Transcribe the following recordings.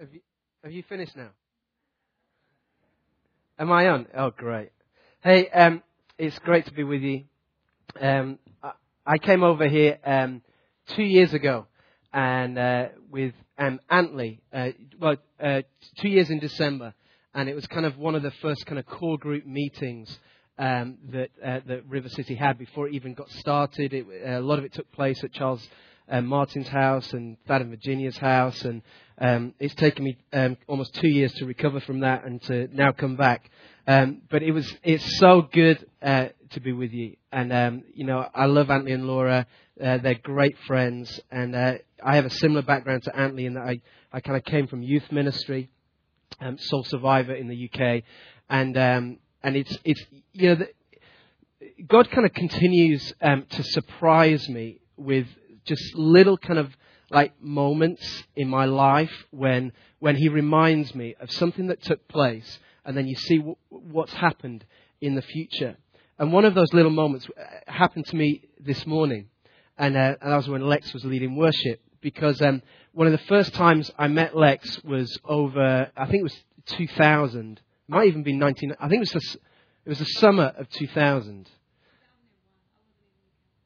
Have you, have you finished now? Am I on? Oh, great. Hey, um, it's great to be with you. Um, I, I came over here um, two years ago, and uh, with um, Antley, uh, well, uh, two years in December, and it was kind of one of the first kind of core group meetings um, that uh, that River City had before it even got started. It, a lot of it took place at Charles uh, Martin's house and Thad and Virginia's house, and um, it's taken me um, almost two years to recover from that and to now come back. Um, but it was it's so good uh, to be with you, and um, you know I love Antley and Laura. Uh, they're great friends, and uh, I have a similar background to Antley in that I, I kind of came from youth ministry, um, Soul Survivor in the UK, and um, and it's it's you know the, God kind of continues to surprise me with just little kind of like moments in my life when when He reminds me of something that took place, and then you see w- what's happened in the future. And one of those little moments uh, happened to me this morning, and, uh, and that was when Lex was leading worship. Because um, one of the first times I met Lex was over, I think it was 2000. It might even be 19. I think it was the, it was the summer of 2000.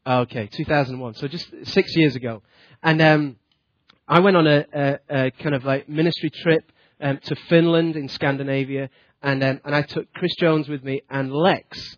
Okay, 2001. So just six years ago. And um, I went on a, a, a, kind of like ministry trip um, to Finland in Scandinavia, and um, and I took Chris Jones with me and Lex,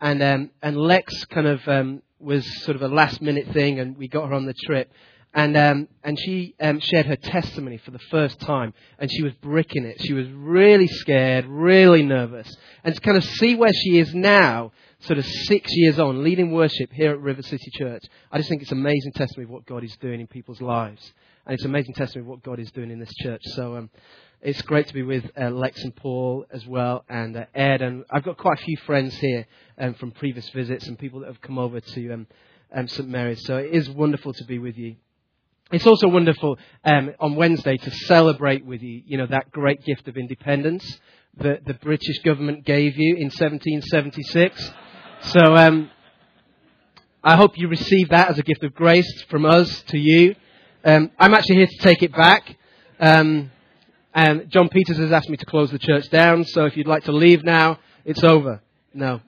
and um, and Lex kind of um, was sort of a last minute thing, and we got her on the trip. And um, and she um, shared her testimony for the first time, and she was bricking it. She was really scared, really nervous, and to kind of see where she is now, sort of six years on, leading worship here at River City Church. I just think it's amazing testimony of what God is doing in people's lives, and it's amazing testimony of what God is doing in this church. So um, it's great to be with uh, Lex and Paul as well, and uh, Ed, and I've got quite a few friends here um, from previous visits and people that have come over to um, um, St Mary's. So it is wonderful to be with you. It's also wonderful um, on Wednesday to celebrate with you, you know, that great gift of independence that the British government gave you in 1776. So um, I hope you receive that as a gift of grace from us to you. Um, I'm actually here to take it back. Um, and John Peters has asked me to close the church down, so if you'd like to leave now, it's over. No.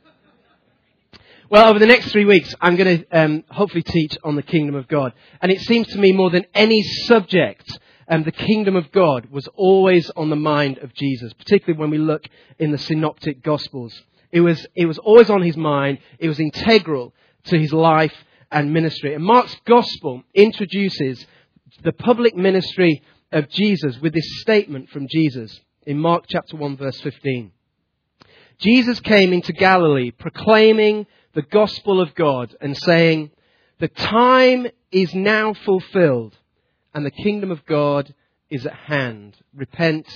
Well, over the next three weeks, I'm going to um, hopefully teach on the kingdom of God. And it seems to me more than any subject, um, the kingdom of God was always on the mind of Jesus, particularly when we look in the synoptic gospels. It was, it was always on his mind. It was integral to his life and ministry. And Mark's gospel introduces the public ministry of Jesus with this statement from Jesus in Mark chapter 1 verse 15. Jesus came into Galilee proclaiming the gospel of God and saying, The time is now fulfilled and the kingdom of God is at hand. Repent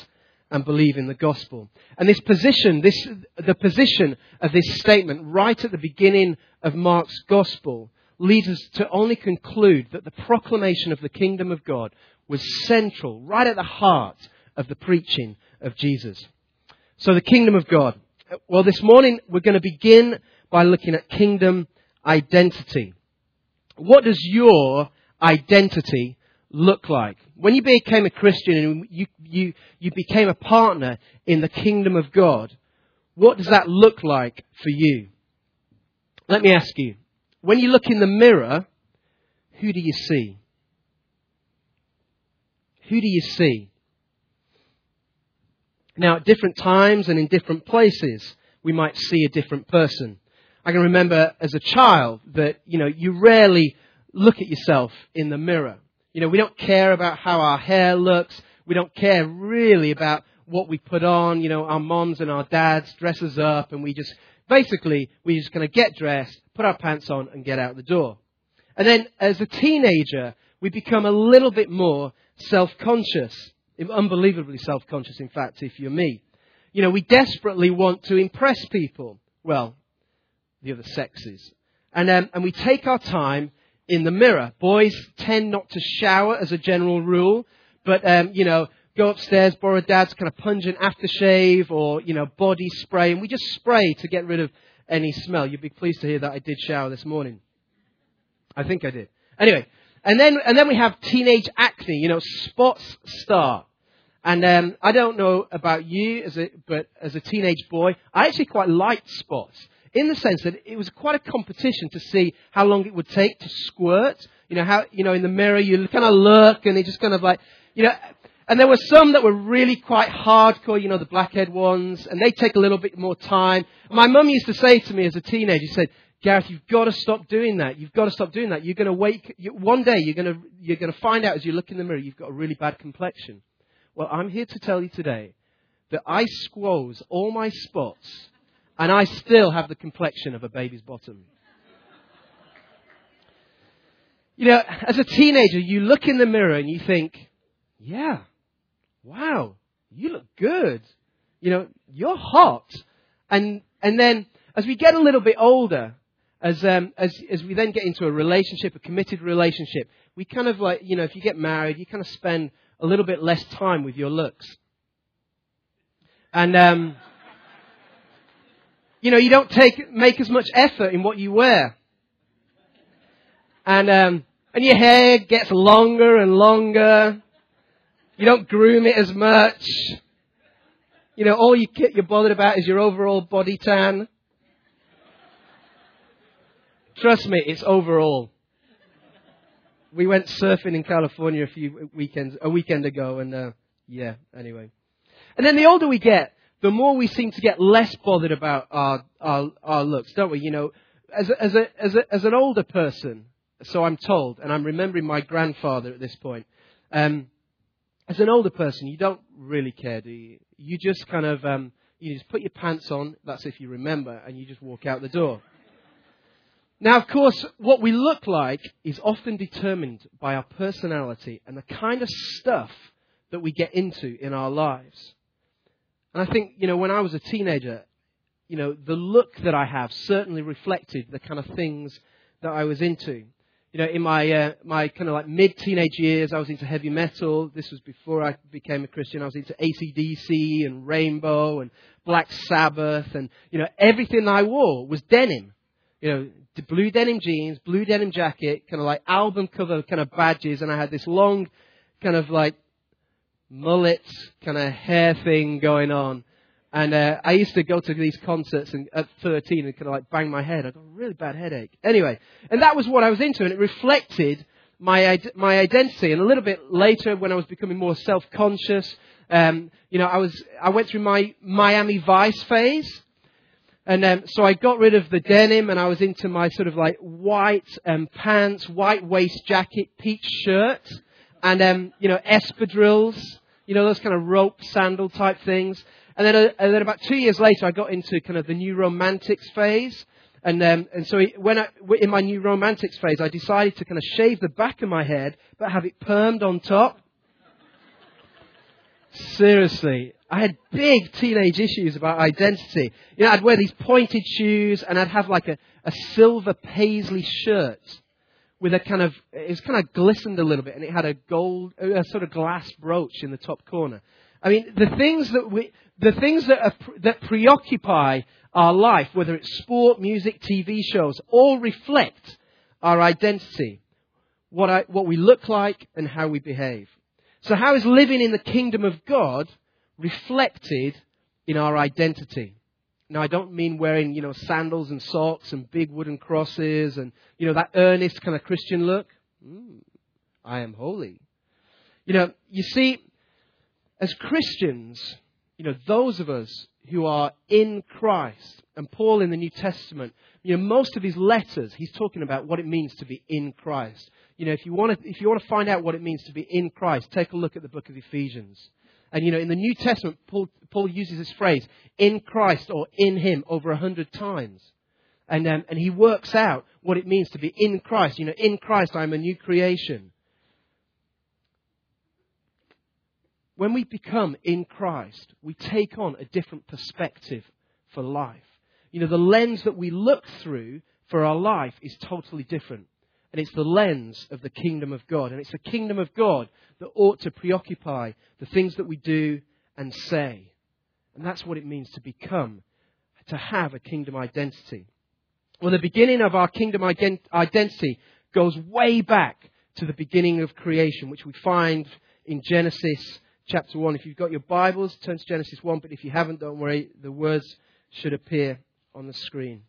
and believe in the gospel. And this position, this, the position of this statement right at the beginning of Mark's gospel leads us to only conclude that the proclamation of the kingdom of God was central, right at the heart of the preaching of Jesus. So the kingdom of God. Well, this morning we're going to begin by looking at kingdom identity. What does your identity look like? When you became a Christian and you, you, you became a partner in the kingdom of God, what does that look like for you? Let me ask you, when you look in the mirror, who do you see? Who do you see? Now, at different times and in different places, we might see a different person. I can remember as a child that, you know, you rarely look at yourself in the mirror. You know, we don't care about how our hair looks. We don't care really about what we put on. You know, our moms and our dads dress us up and we just, basically, we just kind of get dressed, put our pants on and get out the door. And then as a teenager, we become a little bit more self-conscious. Unbelievably self-conscious, in fact, if you're me. You know, we desperately want to impress people. Well, the other sexes. And, um, and we take our time in the mirror. Boys tend not to shower as a general rule, but, um, you know, go upstairs, borrow dad's kind of pungent aftershave or, you know, body spray, and we just spray to get rid of any smell. You'd be pleased to hear that I did shower this morning. I think I did. Anyway, and then, and then we have teenage acne, you know, spots start. And um, I don't know about you, as a, but as a teenage boy, I actually quite liked spots in the sense that it was quite a competition to see how long it would take to squirt. You know, how, you know, in the mirror you kind of look and it just kind of like, you know, and there were some that were really quite hardcore, you know, the blackhead ones, and they take a little bit more time. My mum used to say to me as a teenager, she said, Gareth, you've got to stop doing that. You've got to stop doing that. You're going to wake, you, one day you're going to, you're going to find out as you look in the mirror, you've got a really bad complexion. Well, I'm here to tell you today that I squoze all my spots and I still have the complexion of a baby's bottom. You know, as a teenager, you look in the mirror and you think, yeah, wow, you look good. You know, you're hot. And, and then as we get a little bit older, as, um, as, as we then get into a relationship, a committed relationship, we kind of like, you know, if you get married, you kind of spend a little bit less time with your looks. And, um, you know, you don't take, make as much effort in what you wear. And, um, and your hair gets longer and longer. You don't groom it as much. You know, all you, you're bothered about is your overall body tan. Trust me, it's overall we went surfing in California a few weekends, a weekend ago, and uh, yeah, anyway. And then the older we get, the more we seem to get less bothered about our our, our looks, don't we? You know, as as a, as a, as an older person, so I'm told, and I'm remembering my grandfather at this point. Um, as an older person, you don't really care, do you? You just kind of um, you just put your pants on. That's if you remember, and you just walk out the door. Now, of course, what we look like is often determined by our personality and the kind of stuff that we get into in our lives. And I think, you know, when I was a teenager, you know, the look that I have certainly reflected the kind of things that I was into. You know, in my uh, my kind of like mid teenage years, I was into heavy metal. This was before I became a Christian. I was into ACDC and Rainbow and Black Sabbath, and you know, everything I wore was denim. You know, blue denim jeans, blue denim jacket, kind of like album cover kind of badges, and I had this long, kind of like mullet kind of hair thing going on. And uh, I used to go to these concerts and, at 13 and kind of like bang my head. I got a really bad headache. Anyway, and that was what I was into, and it reflected my my identity. And a little bit later, when I was becoming more self-conscious, um, you know, I was I went through my Miami Vice phase. And um, so I got rid of the denim and I was into my sort of like white um, pants, white waist jacket, peach shirt, and um, you know espadrilles, you know those kind of rope sandal type things. And then, uh, and then about two years later, I got into kind of the new romantics phase. And, um, and so when I, in my new romantics phase, I decided to kind of shave the back of my head, but have it permed on top. Seriously, I had big teenage issues about identity. You know, I'd wear these pointed shoes and I'd have like a, a silver paisley shirt with a kind of, it was kind of glistened a little bit and it had a gold, a sort of glass brooch in the top corner. I mean, the things that we, the things that, are, that preoccupy our life, whether it's sport, music, TV shows, all reflect our identity. What, I, what we look like and how we behave. So how is living in the kingdom of God reflected in our identity. Now, I don't mean wearing, you know, sandals and socks and big wooden crosses and, you know, that earnest kind of Christian look. Mm, I am holy. You know, you see, as Christians, you know, those of us who are in Christ, and Paul in the New Testament, you know, most of his letters, he's talking about what it means to be in Christ. You know, if you want to, if you want to find out what it means to be in Christ, take a look at the book of Ephesians. And you know, in the New Testament, Paul, Paul uses this phrase, in Christ or in Him, over a hundred times. And, um, and he works out what it means to be in Christ. You know, in Christ I'm a new creation. When we become in Christ, we take on a different perspective for life. You know, the lens that we look through for our life is totally different. And it's the lens of the kingdom of God. And it's the kingdom of God that ought to preoccupy the things that we do and say. And that's what it means to become, to have a kingdom identity. Well, the beginning of our kingdom identity goes way back to the beginning of creation, which we find in Genesis chapter 1. If you've got your Bibles, turn to Genesis 1, but if you haven't, don't worry, the words should appear on the screen.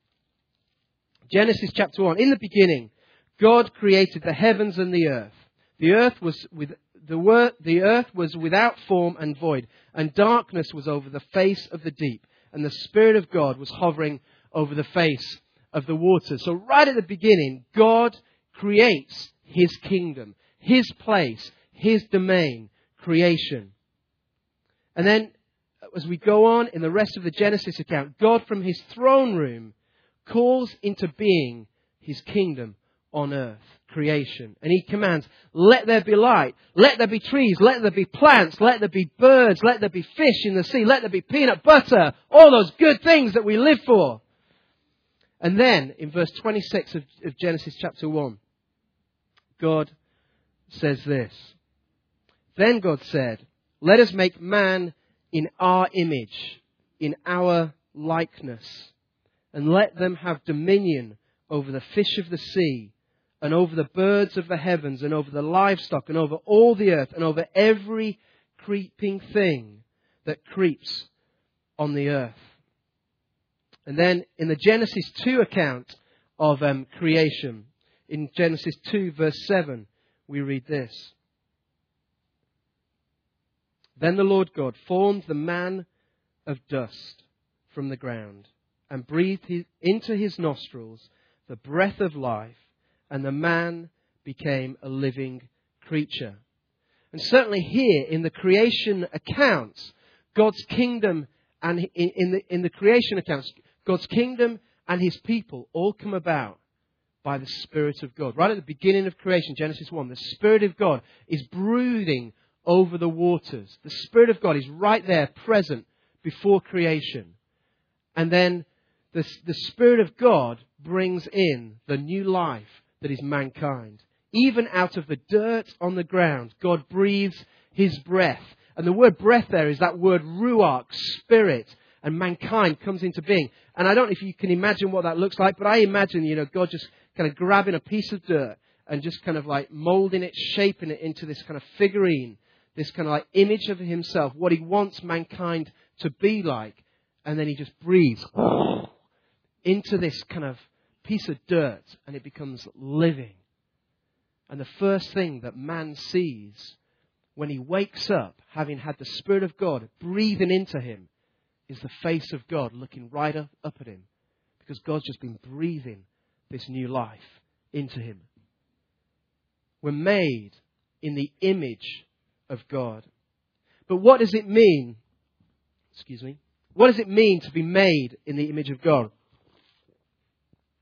Genesis chapter 1. In the beginning, God created the heavens and the earth. The earth was with the, word, the earth was without form and void, and darkness was over the face of the deep, and the Spirit of God was hovering over the face of the waters. So right at the beginning, God creates His kingdom, His place, His domain, creation. And then, as we go on in the rest of the Genesis account, God from His throne room calls into being His kingdom on earth, creation. And he commands, let there be light, let there be trees, let there be plants, let there be birds, let there be fish in the sea, let there be peanut butter, all those good things that we live for. And then, in verse 26 of, of Genesis chapter 1, God says this. Then God said, let us make man in our image, in our likeness, and let them have dominion over the fish of the sea, and over the birds of the heavens, and over the livestock, and over all the earth, and over every creeping thing that creeps on the earth. And then in the Genesis 2 account of um, creation, in Genesis 2, verse 7, we read this. Then the Lord God formed the man of dust from the ground and breathed into his nostrils the breath of life, and the man became a living creature. And certainly here in the creation accounts, God's kingdom and in, the, in the creation accounts, God's kingdom and his people all come about by the Spirit of God. Right at the beginning of creation, Genesis 1, the Spirit of God is brooding over the waters. The Spirit of God is right there, present before creation. And then the, the Spirit of God brings in the new life that is mankind. Even out of the dirt on the ground, God breathes his breath. And the word breath there is that word ruach, spirit, and mankind comes into being. And I don't know if you can imagine what that looks like, but I imagine, you know, God just kind of grabbing a piece of dirt and just kind of like molding it, shaping it into this kind of figurine, this kind of like image of himself, what he wants mankind to be like. And then he just breathes into this kind of piece of dirt and it becomes living. And the first thing that man sees when he wakes up, having had the Spirit of God breathing into him, is the face of God looking right up, up at him. Because God's just been breathing this new life into him. We're made in the image of God. But what does it mean? Excuse me. What does it mean to be made in the image of God?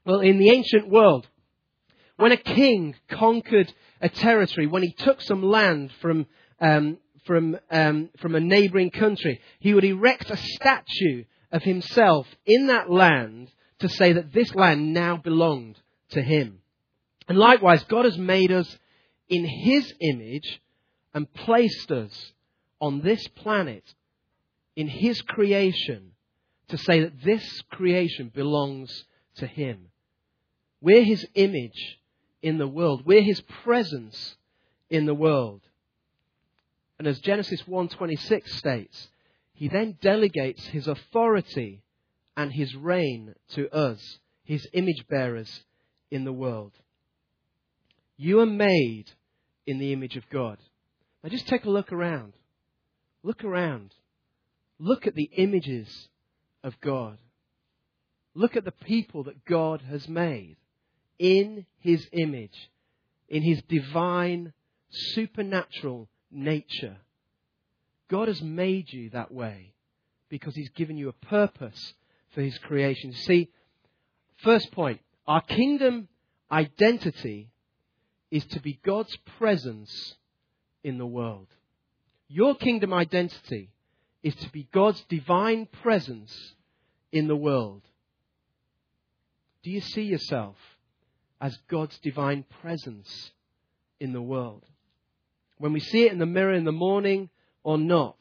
Well, in the ancient world, when a king conquered a territory, when he took some land from, um, from, um, from a neighboring country, he would erect a statue of himself in that land to say that this land now belonged to him. And likewise, God has made us in his image and placed us on this planet in his creation to say that this creation belongs to him. We're his image in the world. We're his presence in the world. And as Genesis 1:26 states, he then delegates his authority and his reign to us, his image bearers in the world. You are made in the image of God. Now just take a look around. Look around. Look at the images of God. Look at the people that God has made in his image, in his divine, supernatural nature. God has made you that way because he's given you a purpose for his creation. See, first point, our kingdom identity is to be God's presence in the world. Your kingdom identity is to be God's divine presence in the world. Do you see yourself as God's divine presence in the world. When we see it in the mirror in the morning or not,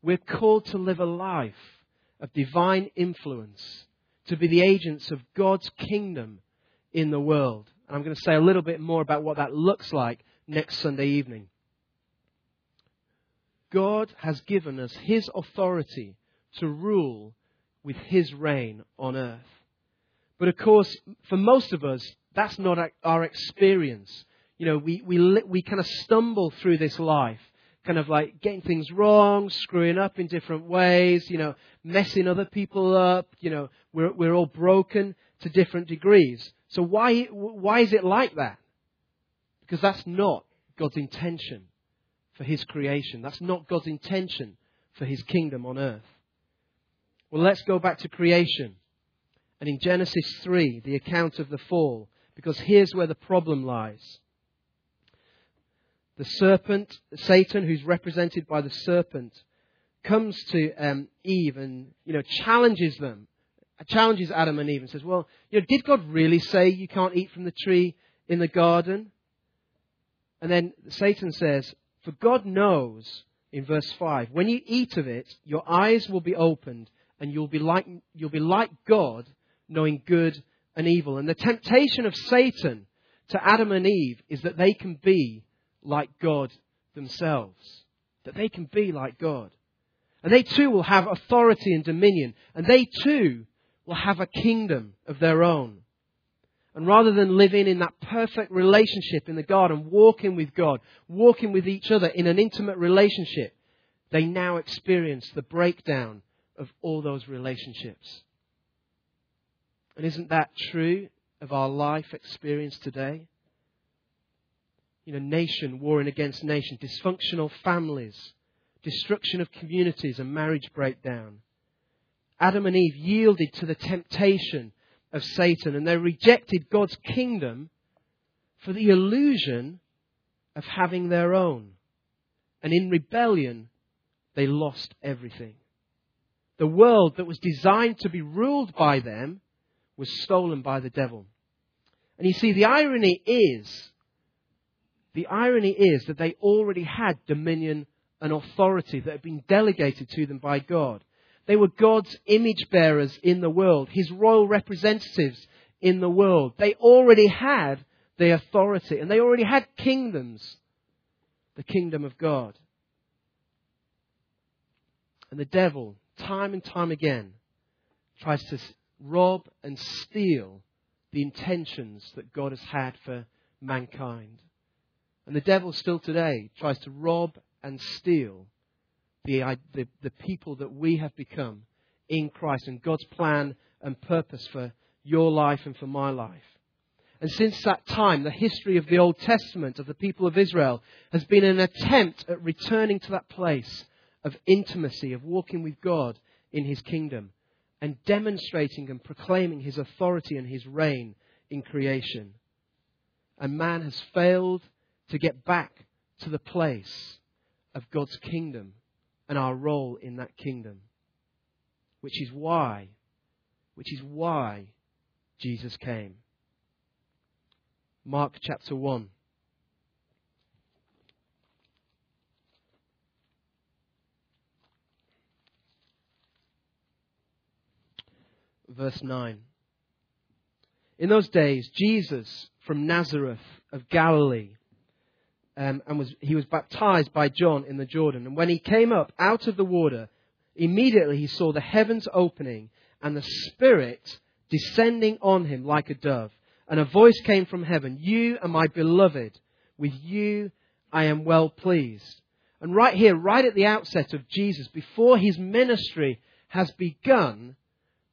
we're called to live a life of divine influence, to be the agents of God's kingdom in the world. And I'm going to say a little bit more about what that looks like next Sunday evening. God has given us His authority to rule with His reign on earth. But of course, for most of us, that's not our experience. You know, we, we, we kind of stumble through this life, kind of like getting things wrong, screwing up in different ways, you know, messing other people up, you know, we're, we're all broken to different degrees. So why, why is it like that? Because that's not God's intention for His creation. That's not God's intention for His kingdom on earth. Well, let's go back to creation. And in Genesis 3, the account of the fall, because here's where the problem lies. The serpent, Satan, who's represented by the serpent, comes to um, Eve and you know challenges them, challenges Adam and Eve, and says, "Well, you know, did God really say you can't eat from the tree in the garden?" And then Satan says, "For God knows." In verse 5, when you eat of it, your eyes will be opened, and you'll be like, you'll be like God, knowing good and evil. And the temptation of Satan to Adam and Eve is that they can be like God themselves. That they can be like God. And they too will have authority and dominion. And they too will have a kingdom of their own. And rather than living in that perfect relationship in the garden, walking with God, walking with each other in an intimate relationship, they now experience the breakdown of all those relationships. And isn't that true of our life experience today? You know, nation warring against nation, dysfunctional families, destruction of communities, and marriage breakdown. Adam and Eve yielded to the temptation of Satan and they rejected God's kingdom for the illusion of having their own. And in rebellion, they lost everything. The world that was designed to be ruled by them was stolen by the devil. And you see, the irony is, the irony is that they already had dominion and authority that had been delegated to them by God. They were God's image bearers in the world, His royal representatives in the world. They already had the authority and they already had kingdoms. The kingdom of God. And the devil, time and time again, tries to rob and steal the intentions that God has had for mankind. And the devil still today tries to rob and steal the, the, the people that we have become in Christ and God's plan and purpose for your life and for my life. And since that time, the history of the Old Testament of the people of Israel has been an attempt at returning to that place of intimacy, of walking with God in His kingdom, and demonstrating and proclaiming His authority and His reign in creation. And man has failed to get back to the place of God's kingdom and our role in that kingdom. Which is why, which is why Jesus came. Mark chapter 1. Verse 9. In those days, Jesus from Nazareth of Galilee um, and was, he was baptized by John in the Jordan. And when he came up out of the water, immediately he saw the heavens opening and the Spirit descending on him like a dove. And a voice came from heaven, You are my beloved. With you I am well pleased. And right here, right at the outset of Jesus, before his ministry has begun,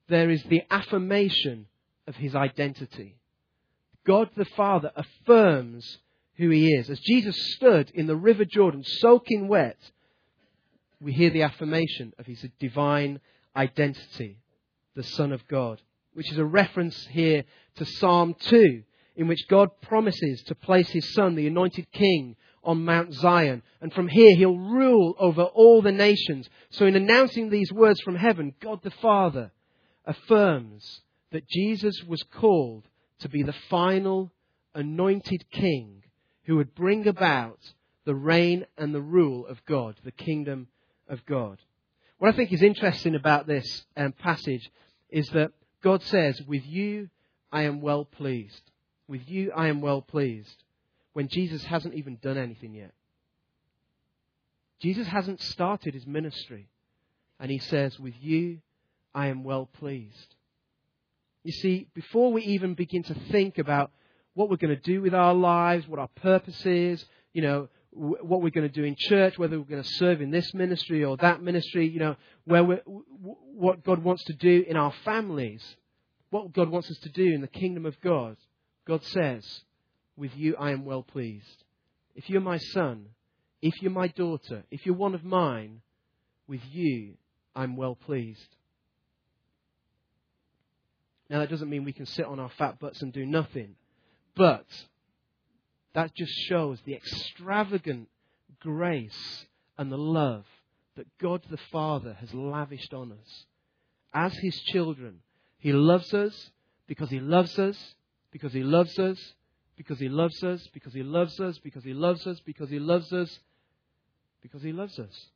there is the affirmation of his identity. God the Father affirms who he is. As Jesus stood in the river Jordan, soaking wet, we hear the affirmation of his divine identity, the Son of God, which is a reference here to Psalm 2, in which God promises to place his Son, the anointed King, on Mount Zion. And from here, he'll rule over all the nations. So, in announcing these words from heaven, God the Father affirms that Jesus was called to be the final anointed King who would bring about the reign and the rule of God, the kingdom of God. What I think is interesting about this um, passage is that God says, With you I am well pleased. With you I am well pleased. When Jesus hasn't even done anything yet. Jesus hasn't started his ministry. And he says, With you, I am well pleased. You see, before we even begin to think about what we're going to do with our lives, what our purpose is, you know, what we're going to do in church, whether we're going to serve in this ministry or that ministry, you know, where what God wants to do in our families, what God wants us to do in the kingdom of God. God says, With you I am well pleased. If you're my son, if you're my daughter, if you're one of mine, with you I'm well pleased. Now, that doesn't mean we can sit on our fat butts and do nothing, but that just shows the extravagant grace and the love that God the Father has lavished on us. As His children, He loves us because He loves us, because He loves us, because He loves us, because He loves us, because He loves us, because He loves us, because He loves us.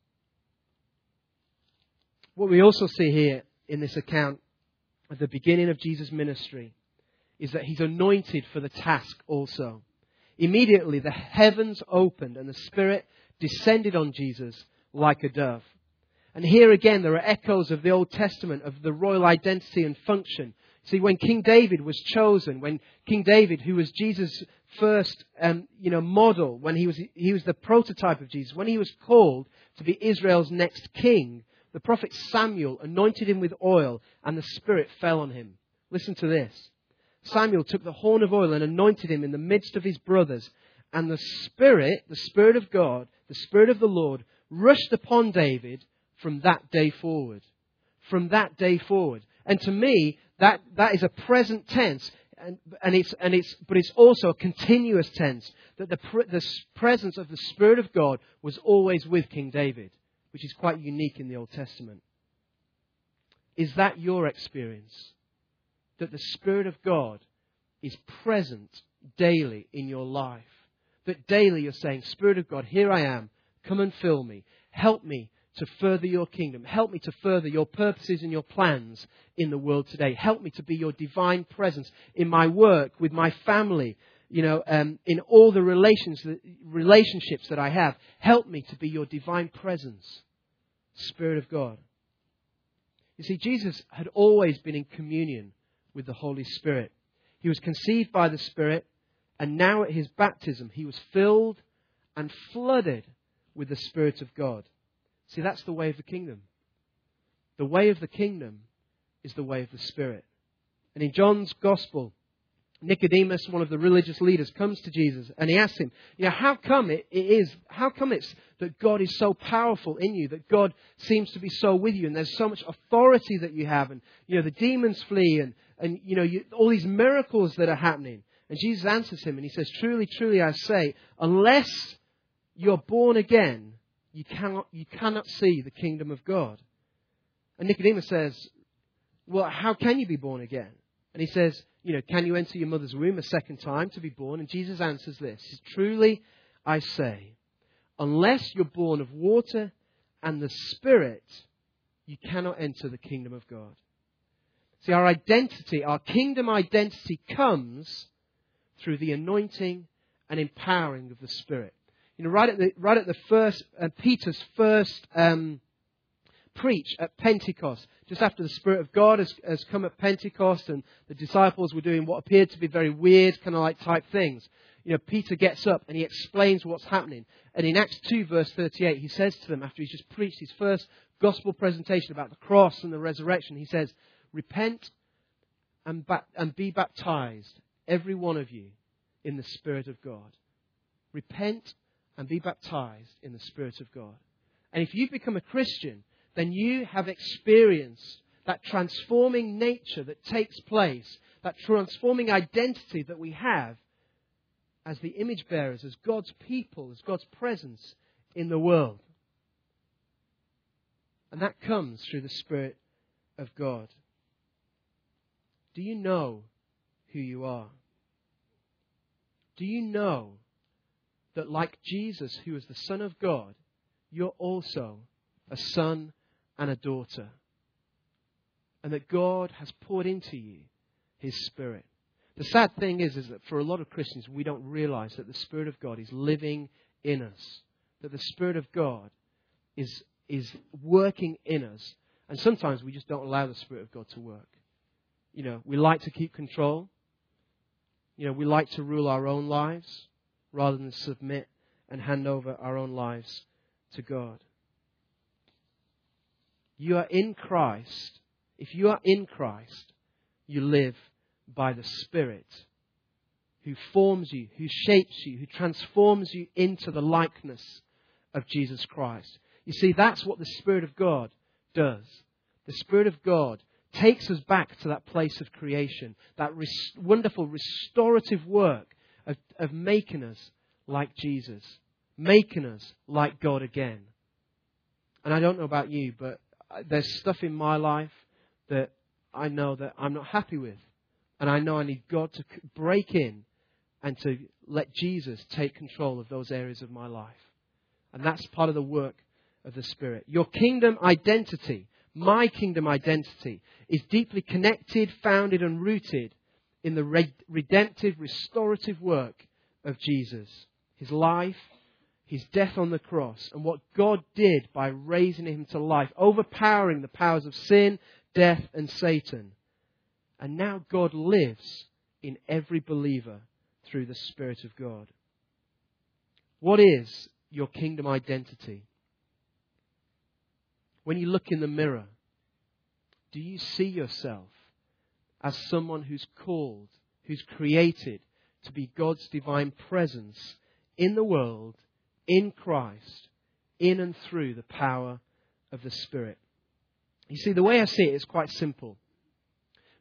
What we also see here in this account at the beginning of Jesus' ministry is that He's anointed for the task also. Immediately the heavens opened and the Spirit descended on Jesus like a dove. And here again there are echoes of the Old Testament of the royal identity and function. See, when King David was chosen, when King David, who was Jesus' first, um, you know, model, when he was, he was the prototype of Jesus, when he was called to be Israel's next king, the prophet Samuel anointed him with oil and the Spirit fell on him. Listen to this. Samuel took the horn of oil and anointed him in the midst of his brothers. And the Spirit, the Spirit of God, the Spirit of the Lord, rushed upon David from that day forward. From that day forward. And to me, that, that is a present tense. And, and, it's, and it's, but it's also a continuous tense. That the, the presence of the Spirit of God was always with King David, which is quite unique in the Old Testament. Is that your experience? that the Spirit of God is present daily in your life. That daily you're saying, Spirit of God, here I am. Come and fill me. Help me to further your kingdom. Help me to further your purposes and your plans in the world today. Help me to be your divine presence in my work, with my family, you know, um, in all the relations, relationships that I have. Help me to be your divine presence, Spirit of God. You see, Jesus had always been in communion with the Holy Spirit. He was conceived by the Spirit, and now at his baptism, he was filled and flooded with the Spirit of God. See, that's the way of the kingdom. The way of the kingdom is the way of the Spirit. And in John's Gospel, Nicodemus, one of the religious leaders, comes to Jesus and he asks him, you know, how come it, it is, how come it's that God is so powerful in you, that God seems to be so with you and there's so much authority that you have and, you know, the demons flee and, and you know, you, all these miracles that are happening. And Jesus answers him and he says, truly, truly I say, unless you're born again, you cannot, you cannot see the kingdom of God. And Nicodemus says, well, how can you be born again? And he says, you know, can you enter your mother's womb a second time to be born? And Jesus answers this Truly I say, unless you're born of water and the Spirit, you cannot enter the kingdom of God. See, our identity, our kingdom identity comes through the anointing and empowering of the Spirit. You know, right at the, right at the first, uh, Peter's first um, preach at Pentecost, just after the Spirit of God has, has come at Pentecost and the disciples were doing what appeared to be very weird, kind of like type things. You know, Peter gets up and he explains what's happening. And in Acts 2, verse 38, he says to them, after he's just preached his first gospel presentation about the cross and the resurrection, he says, Repent and, ba- and be baptized, every one of you, in the Spirit of God. Repent and be baptized in the Spirit of God. And if you've become a Christian, then you have experienced that transforming nature that takes place, that transforming identity that we have as the image bearers, as God's people, as God's presence in the world. And that comes through the Spirit of God. Do you know who you are? Do you know that, like Jesus, who is the Son of God, you're also a son and a daughter. And that God has poured into you His Spirit. The sad thing is, is that for a lot of Christians, we don't realize that the Spirit of God is living in us. That the Spirit of God is, is working in us. And sometimes we just don't allow the Spirit of God to work. You know, we like to keep control. You know, we like to rule our own lives rather than submit and hand over our own lives to God. You are in Christ. If you are in Christ, you live by the Spirit who forms you, who shapes you, who transforms you into the likeness of Jesus Christ. You see, that's what the Spirit of God does. The Spirit of God takes us back to that place of creation, that res- wonderful restorative work of, of making us like Jesus, making us like God again. And I don't know about you, but Uh, there's stuff in my life that I know that I'm not happy with. And I know I need God to break in and to let Jesus take control of those areas of my life. And that's part of the work of the Spirit. Your kingdom identity, my kingdom identity, is deeply connected, founded, and rooted in the redemptive, restorative work of Jesus. His life, his death on the cross, and what God did by raising him to life, overpowering the powers of sin, death, and Satan. And now God lives in every believer through the Spirit of God. What is your kingdom identity? When you look in the mirror, do you see yourself as someone who's called, who's created to be God's divine presence in the world, in Christ, in and through the power of the Spirit? You see, the way I see it is quite simple.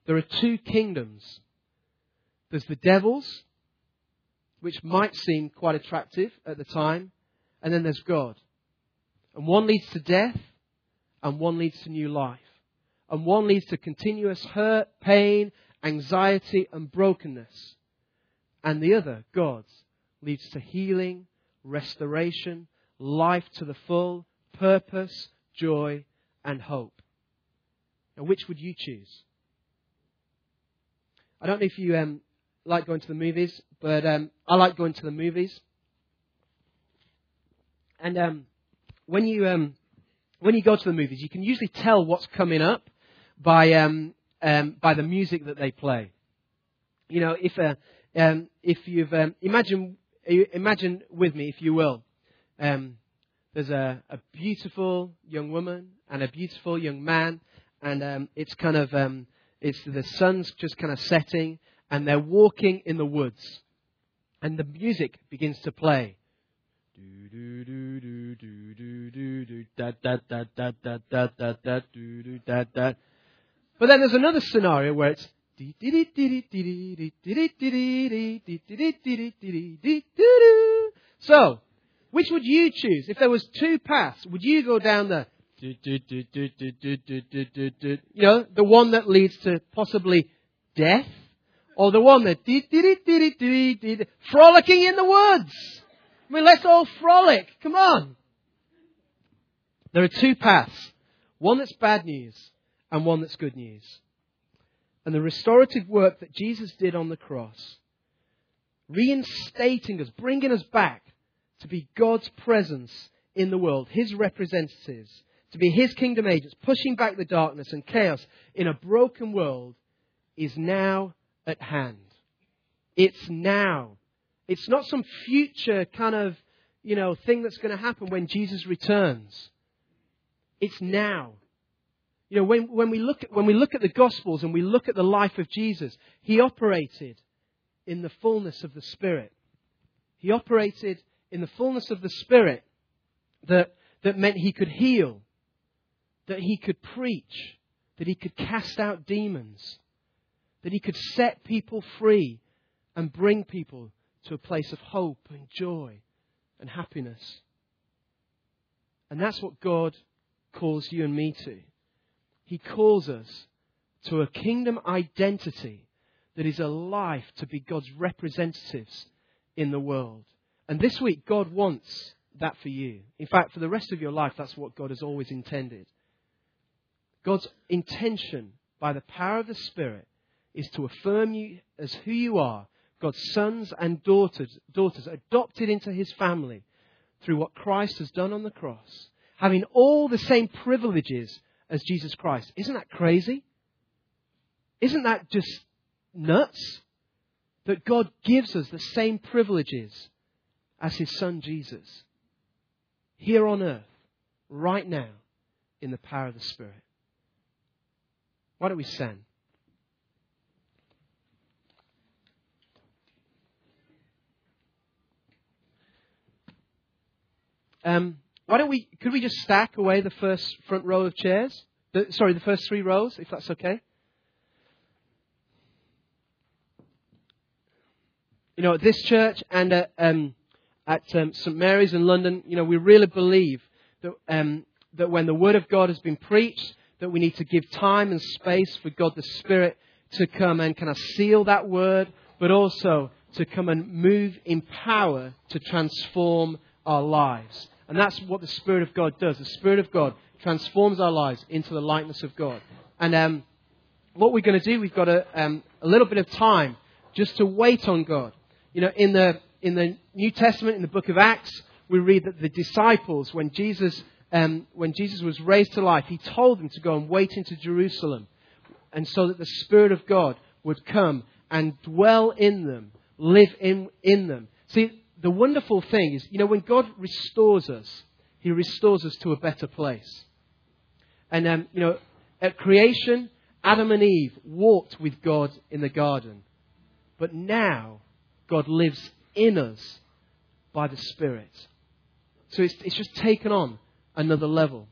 There are two kingdoms. There's the devil's, which might seem quite attractive at the time, and then there's God. And one leads to death, and one leads to new life. And one leads to continuous hurt, pain, anxiety, and brokenness. And the other, God's, leads to healing, restoration, life to the full, purpose, joy, and hope. Now, which would you choose? I don't know if you um, like going to the movies, but um, I like going to the movies. And um, when you um, when you go to the movies, you can usually tell what's coming up by um, um, by the music that they play. You know, if uh, if you've imagine imagine with me, if you will, um, there's a, a, beautiful young woman and a beautiful young man, and um, it's kind of um, it's the sun's just kind of setting, and they're walking in the woods, and the music begins to play. But then there's another scenario where it's so, which would you choose? If there was two paths, would you go down the you know, the one that leads to possibly death, or the one that frolicking in the woods? I mean, let's all frolic. Come on. There are two paths. One that's bad news and one that's good news. And the restorative work that Jesus did on the cross, reinstating us, bringing us back to be God's presence in the world, His representatives, to be His kingdom agents, pushing back the darkness and chaos in a broken world, is now at hand. It's now. It's not some future kind of, you know, thing that's going to happen when Jesus returns. It's now. You know, when, when, we look at, when we look at the Gospels and we look at the life of Jesus, he operated in the fullness of the Spirit. He operated in the fullness of the Spirit that, that meant he could heal, that he could preach, that he could cast out demons, that he could set people free and bring people to a place of hope and joy and happiness. And that's what God calls you and me to. He calls us to a kingdom identity that is a life to be God's representatives in the world. And this week, God wants that for you. In fact, for the rest of your life, that's what God has always intended. God's intention by the power of the Spirit is to affirm you as who you are, God's sons and daughters, daughters adopted into his family through what Christ has done on the cross having all the same privileges as Jesus Christ. Isn't that crazy? Isn't that just nuts? That God gives us the same privileges as His Son Jesus. Here on earth, right now, in the power of the Spirit. Why don't we send? Um, why don't we, could we just stack away the first front row of chairs? The, sorry, the first three rows, if that's okay? You know, at this church and at, um, at um, St. Mary's in London, you know, we really believe that, um, that when the Word of God has been preached, that we need to give time and space for God the Spirit to come and kind of seal that Word, but also to come and move in power to transform our lives. And that's what the Spirit of God does. The Spirit of God transforms our lives into the likeness of God. And um, what we're going to do, we've got a, um, a little bit of time just to wait on God. You know, in the, in the New Testament, in the book of Acts, we read that the disciples, when Jesus, um, when Jesus was raised to life, he told them to go and wait into Jerusalem. And so that the Spirit of God would come and dwell in them, live in, in them. See, the wonderful thing is, you know, when God restores us, He restores us to a better place. And, um, you know, at creation, Adam and Eve walked with God in the garden. But now, God lives in us by the Spirit. So it's, it's just taken on another level.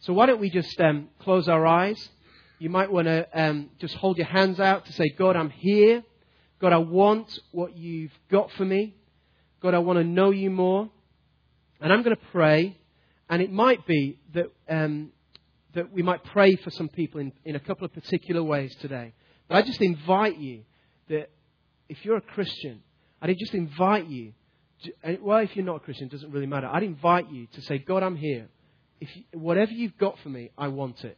So why don't we just um, close our eyes? You might want to um, just hold your hands out to say, God, I'm here. God, I want what you've got for me. God, I want to know you more. And I'm going to pray. And it might be that, um, that we might pray for some people in, in a couple of particular ways today. But I just invite you that if you're a Christian, I'd just invite you. to, Well, if you're not a Christian, it doesn't really matter. I'd invite you to say, God, I'm here. If you, whatever you've got for me, I want it.